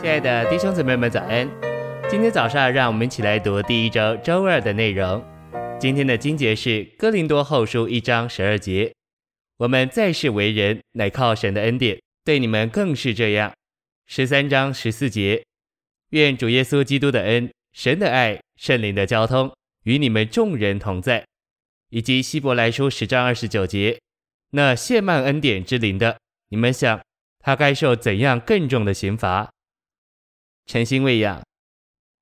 亲爱的弟兄姊妹们，早安！今天早上，让我们一起来读第一周周二的内容。今天的经节是《哥林多后书》一章十二节：“我们在世为人，乃靠神的恩典，对你们更是这样。”十三章十四节：“愿主耶稣基督的恩、神的爱、圣灵的交通与你们众人同在。”以及《希伯来书》十章二十九节：“那亵慢恩典之灵的，你们想他该受怎样更重的刑罚？”诚心喂养，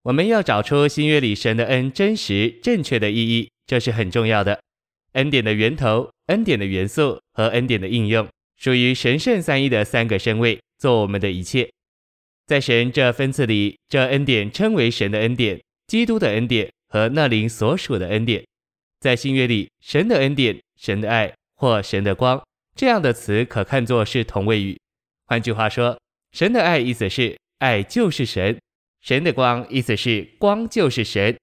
我们要找出新约里神的恩真实正确的意义，这是很重要的。恩典的源头、恩典的元素和恩典的应用，属于神圣三一的三个身位，做我们的一切。在神这分次里，这恩典称为神的恩典、基督的恩典和那灵所属的恩典。在新约里，神的恩典、神的爱或神的光这样的词可看作是同位语。换句话说，神的爱意思是。爱就是神，神的光意思是光就是神，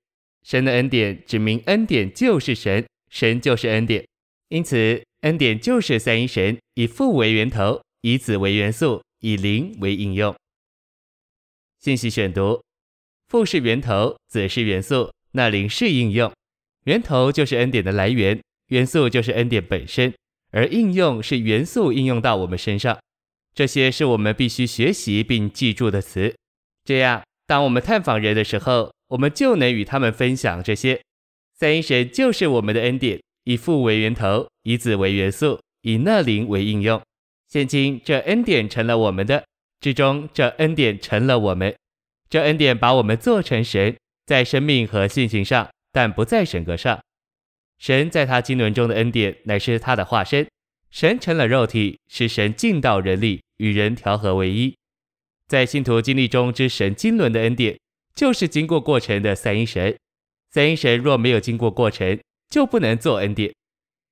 神的恩典指明恩典就是神，神就是恩典，因此恩典就是三一神以父为源头，以子为元素，以灵为应用。信息选读：父是源头，子是元素，那灵是应用。源头就是恩典的来源，元素就是恩典本身，而应用是元素应用到我们身上。这些是我们必须学习并记住的词，这样当我们探访人的时候，我们就能与他们分享这些。三一神就是我们的恩典，以父为源头，以子为元素，以那灵为应用。现今这恩典成了我们的，至终这恩典成了我们，这恩典把我们做成神，在生命和性情上，但不在神格上。神在他经纶中的恩典乃是他的化身，神成了肉体，使神进到人里。与人调和为一，在信徒经历中之神经纶的恩典，就是经过过程的三一神。三一神若没有经过过程，就不能做恩典。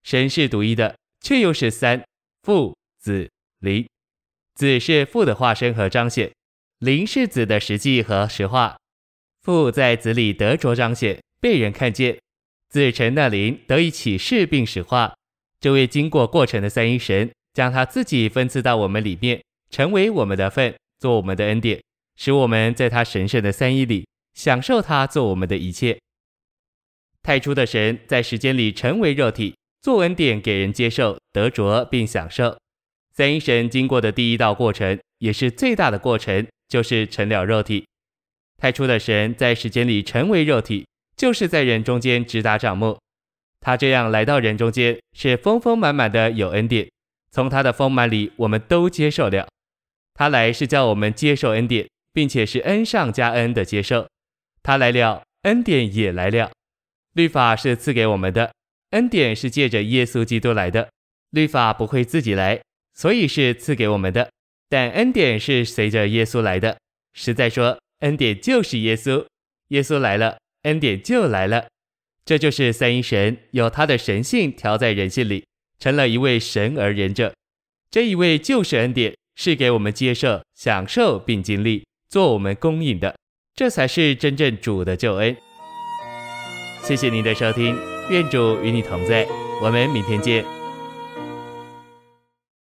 神是独一的，却又是三父子灵。子是父的化身和彰显，灵是子的实际和实化。父在子里得着彰显，被人看见；子成那灵得以启示并实化。这位经过过程的三一神。将他自己分赐到我们里面，成为我们的份，做我们的恩典，使我们在他神圣的三一里享受他做我们的一切。太初的神在时间里成为肉体，做恩典给人接受、得着并享受。三一神经过的第一道过程，也是最大的过程，就是成了肉体。太初的神在时间里成为肉体，就是在人中间直达帐幕。他这样来到人中间，是丰丰满满的有恩典。从他的丰满里，我们都接受了。他来是叫我们接受恩典，并且是恩上加恩的接受。他来了，恩典也来了。律法是赐给我们的，恩典是借着耶稣基督来的。律法不会自己来，所以是赐给我们的。但恩典是随着耶稣来的。实在说，恩典就是耶稣。耶稣来了，恩典就来了。这就是三一神有他的神性调在人性里。成了一位神而人者，这一位救世恩典，是给我们接受、享受并经历，做我们供应的，这才是真正主的救恩。谢谢您的收听，愿主与你同在，我们明天见。